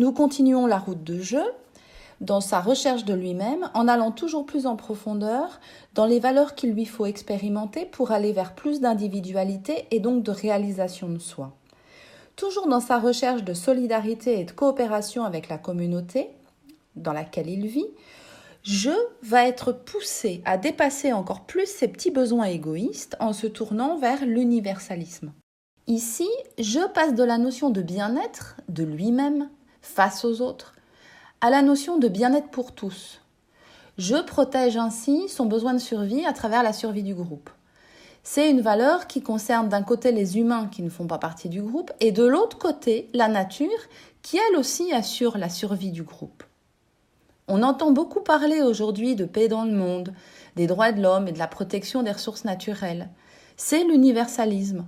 Nous continuons la route de jeu dans sa recherche de lui-même en allant toujours plus en profondeur dans les valeurs qu'il lui faut expérimenter pour aller vers plus d'individualité et donc de réalisation de soi. Toujours dans sa recherche de solidarité et de coopération avec la communauté dans laquelle il vit, je va être poussé à dépasser encore plus ses petits besoins égoïstes en se tournant vers l'universalisme. Ici, je passe de la notion de bien-être de lui-même face aux autres à la notion de bien-être pour tous. Je protège ainsi son besoin de survie à travers la survie du groupe. C'est une valeur qui concerne d'un côté les humains qui ne font pas partie du groupe et de l'autre côté la nature qui elle aussi assure la survie du groupe. On entend beaucoup parler aujourd'hui de paix dans le monde, des droits de l'homme et de la protection des ressources naturelles. C'est l'universalisme.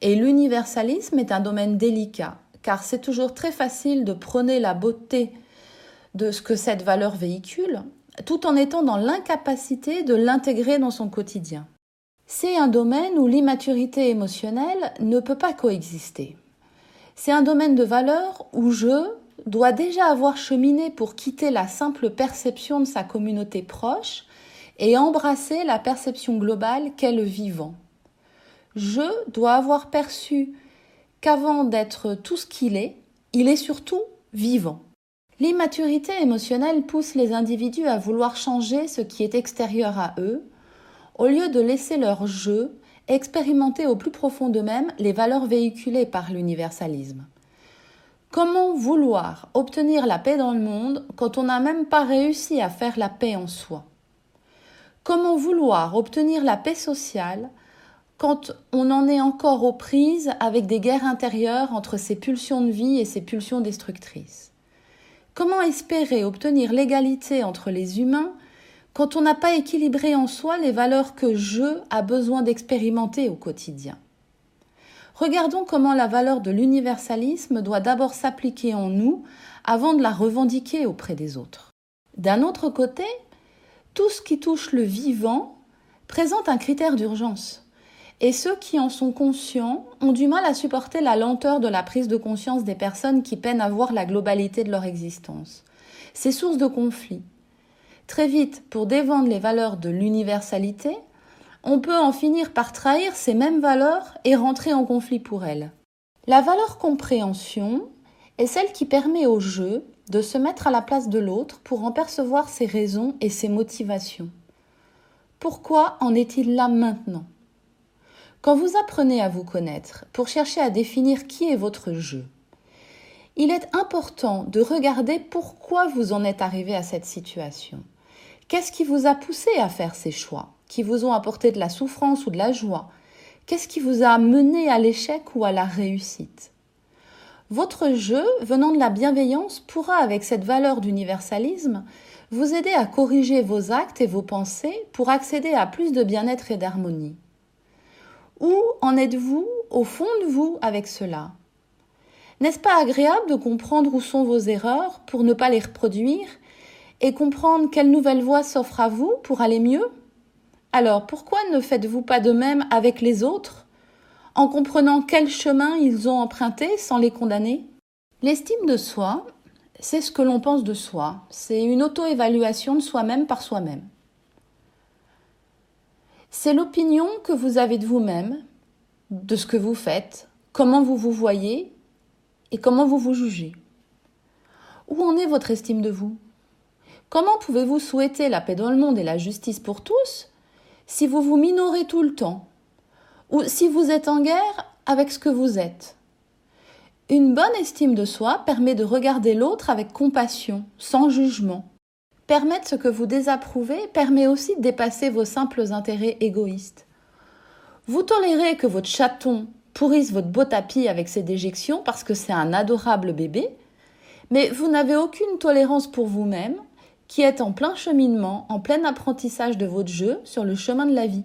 Et l'universalisme est un domaine délicat, car c'est toujours très facile de prôner la beauté de ce que cette valeur véhicule, tout en étant dans l'incapacité de l'intégrer dans son quotidien. C'est un domaine où l'immaturité émotionnelle ne peut pas coexister. C'est un domaine de valeur où je dois déjà avoir cheminé pour quitter la simple perception de sa communauté proche et embrasser la perception globale qu'est le vivant. Je dois avoir perçu qu'avant d'être tout ce qu'il est, il est surtout vivant. L'immaturité émotionnelle pousse les individus à vouloir changer ce qui est extérieur à eux, au lieu de laisser leur jeu expérimenter au plus profond d'eux-mêmes les valeurs véhiculées par l'universalisme. Comment vouloir obtenir la paix dans le monde quand on n'a même pas réussi à faire la paix en soi? Comment vouloir obtenir la paix sociale quand on en est encore aux prises avec des guerres intérieures entre ses pulsions de vie et ses pulsions destructrices. Comment espérer obtenir l'égalité entre les humains quand on n'a pas équilibré en soi les valeurs que je a besoin d'expérimenter au quotidien? Regardons comment la valeur de l'universalisme doit d'abord s'appliquer en nous avant de la revendiquer auprès des autres. D'un autre côté, tout ce qui touche le vivant présente un critère d'urgence et ceux qui en sont conscients ont du mal à supporter la lenteur de la prise de conscience des personnes qui peinent à voir la globalité de leur existence. C'est source de conflit. Très vite, pour dévendre les valeurs de l'universalité, on peut en finir par trahir ces mêmes valeurs et rentrer en conflit pour elles. La valeur compréhension est celle qui permet au jeu de se mettre à la place de l'autre pour en percevoir ses raisons et ses motivations. Pourquoi en est-il là maintenant? Quand vous apprenez à vous connaître pour chercher à définir qui est votre jeu, il est important de regarder pourquoi vous en êtes arrivé à cette situation. Qu'est-ce qui vous a poussé à faire ces choix, qui vous ont apporté de la souffrance ou de la joie? Qu'est-ce qui vous a mené à l'échec ou à la réussite? Votre jeu, venant de la bienveillance, pourra, avec cette valeur d'universalisme, vous aider à corriger vos actes et vos pensées pour accéder à plus de bien-être et d'harmonie. Où en êtes-vous au fond de vous avec cela? N'est-ce pas agréable de comprendre où sont vos erreurs pour ne pas les reproduire et comprendre quelle nouvelle voie s'offre à vous pour aller mieux? Alors pourquoi ne faites-vous pas de même avec les autres en comprenant quel chemin ils ont emprunté sans les condamner? L'estime de soi, c'est ce que l'on pense de soi, c'est une auto-évaluation de soi-même par soi-même. C'est l'opinion que vous avez de vous-même, de ce que vous faites, comment vous vous voyez et comment vous vous jugez. Où en est votre estime de vous? Comment pouvez-vous souhaiter la paix dans le monde et la justice pour tous si vous vous minorez tout le temps ou si vous êtes en guerre avec ce que vous êtes? Une bonne estime de soi permet de regarder l'autre avec compassion, sans jugement, Permettre ce que vous désapprouvez permet aussi de dépasser vos simples intérêts égoïstes. Vous tolérez que votre chaton pourrisse votre beau tapis avec ses déjections parce que c'est un adorable bébé, mais vous n'avez aucune tolérance pour vous-même qui êtes en plein cheminement, en plein apprentissage de votre jeu sur le chemin de la vie.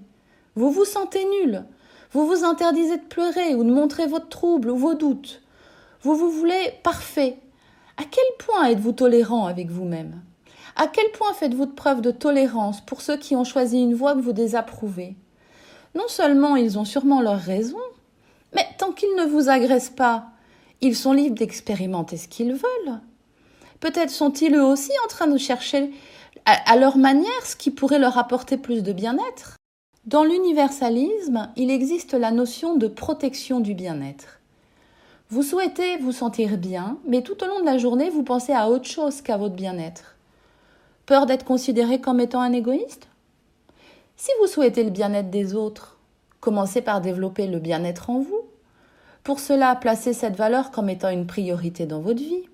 Vous vous sentez nul, vous vous interdisez de pleurer ou de montrer votre trouble ou vos doutes. Vous vous voulez parfait. À quel point êtes-vous tolérant avec vous-même? À quel point faites-vous preuve de tolérance pour ceux qui ont choisi une voie que vous désapprouvez? Non seulement ils ont sûrement leurs raisons, mais tant qu'ils ne vous agressent pas, ils sont libres d'expérimenter ce qu'ils veulent. Peut-être sont-ils eux aussi en train de chercher à leur manière ce qui pourrait leur apporter plus de bien-être. Dans l'universalisme, il existe la notion de protection du bien-être. Vous souhaitez vous sentir bien, mais tout au long de la journée, vous pensez à autre chose qu'à votre bien-être. Peur d'être considéré comme étant un égoïste? Si vous souhaitez le bien-être des autres, commencez par développer le bien-être en vous. Pour cela, placez cette valeur comme étant une priorité dans votre vie.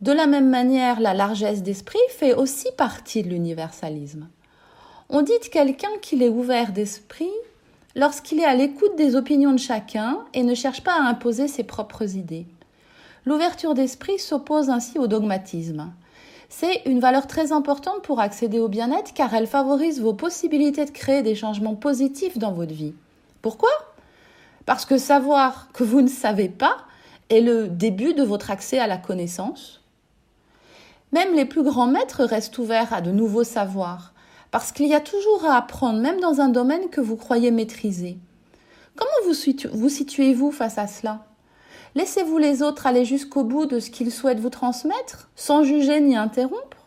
De la même manière, la largesse d'esprit fait aussi partie de l'universalisme. On dit de quelqu'un qu'il est ouvert d'esprit lorsqu'il est à l'écoute des opinions de chacun et ne cherche pas à imposer ses propres idées. L'ouverture d'esprit s'oppose ainsi au dogmatisme. C'est une valeur très importante pour accéder au bien-être car elle favorise vos possibilités de créer des changements positifs dans votre vie. Pourquoi? Parce que savoir que vous ne savez pas est le début de votre accès à la connaissance. Même les plus grands maîtres restent ouverts à de nouveaux savoirs. Parce qu'il y a toujours à apprendre, même dans un domaine que vous croyez maîtriser. Comment vous, vous situez-vous face à cela? Laissez-vous les autres aller jusqu'au bout de ce qu'ils souhaitent vous transmettre, sans juger ni interrompre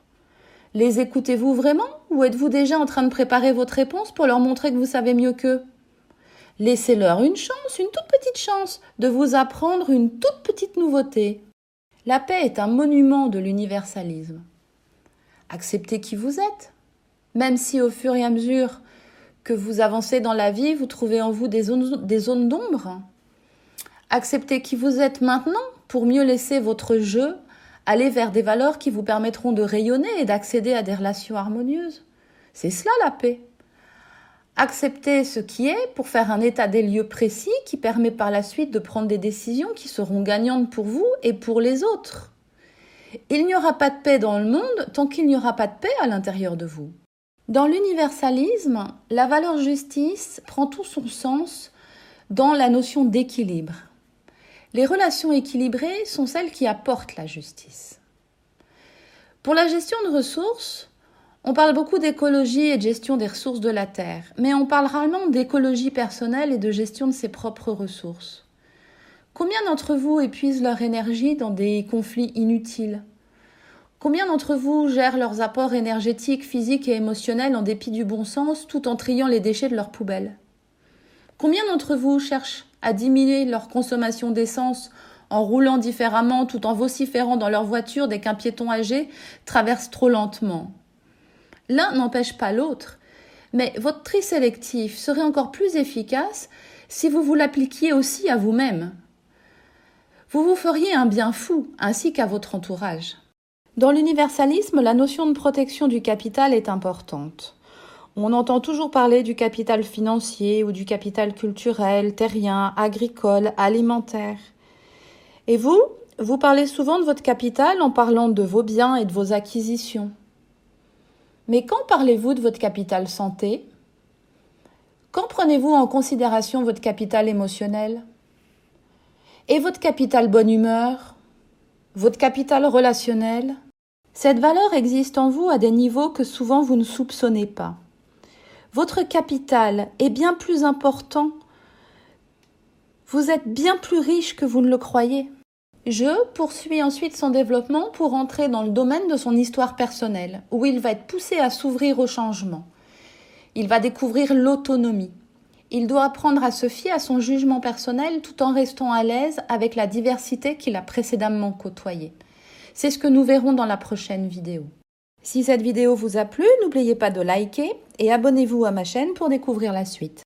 Les écoutez-vous vraiment ou êtes-vous déjà en train de préparer votre réponse pour leur montrer que vous savez mieux qu'eux? Laissez-leur une chance, une toute petite chance, de vous apprendre une toute petite nouveauté. La paix est un monument de l'universalisme. Acceptez qui vous êtes, même si au fur et à mesure que vous avancez dans la vie, vous trouvez en vous des zones, d'ombre. Acceptez qui vous êtes maintenant pour mieux laisser votre jeu aller vers des valeurs qui vous permettront de rayonner et d'accéder à des relations harmonieuses. C'est cela la paix. Acceptez ce qui est pour faire un état des lieux précis qui permet par la suite de prendre des décisions qui seront gagnantes pour vous et pour les autres. Il n'y aura pas de paix dans le monde tant qu'il n'y aura pas de paix à l'intérieur de vous. Dans l'universalisme, la valeur justice prend tout son sens dans la notion d'équilibre. Les relations équilibrées sont celles qui apportent la justice. Pour la gestion de ressources, on parle beaucoup d'écologie et de gestion des ressources de la Terre, mais on parle rarement d'écologie personnelle et de gestion de ses propres ressources. Combien d'entre vous épuisent leur énergie dans des conflits inutiles? Combien d'entre vous gèrent leurs apports énergétiques, physiques et émotionnels en dépit du bon sens tout en triant les déchets de leur poubelle? Combien d'entre vous cherchent à diminuer leur consommation d'essence en roulant différemment tout en vociférant dans leur voiture dès qu'un piéton âgé traverse trop lentement L'un n'empêche pas l'autre, mais votre tri sélectif serait encore plus efficace si vous vous l'appliquiez aussi à vous-même. Vous vous feriez un bien fou ainsi qu'à votre entourage. Dans l'universalisme, la notion de protection du capital est importante. On entend toujours parler du capital financier ou du capital culturel, terrien, agricole, alimentaire. Et vous, vous parlez souvent de votre capital en parlant de vos biens et de vos acquisitions. Mais quand parlez-vous de votre capital santé? Quand prenez-vous en considération votre capital émotionnel? Et votre capital bonne humeur? Votre capital relationnel? Cette valeur existe en vous à des niveaux que souvent vous ne soupçonnez pas. Votre capital est bien plus important. Vous êtes bien plus riche que vous ne le croyez. Je poursuis ensuite son développement pour entrer dans le domaine de son histoire personnelle, où il va être poussé à s'ouvrir au changement. Il va découvrir l'autonomie. Il doit apprendre à se fier à son jugement personnel tout en restant à l'aise avec la diversité qu'il a précédemment côtoyée. C'est ce que nous verrons dans la prochaine vidéo. Si cette vidéo vous a plu, n'oubliez pas de liker et abonnez-vous à ma chaîne pour découvrir la suite.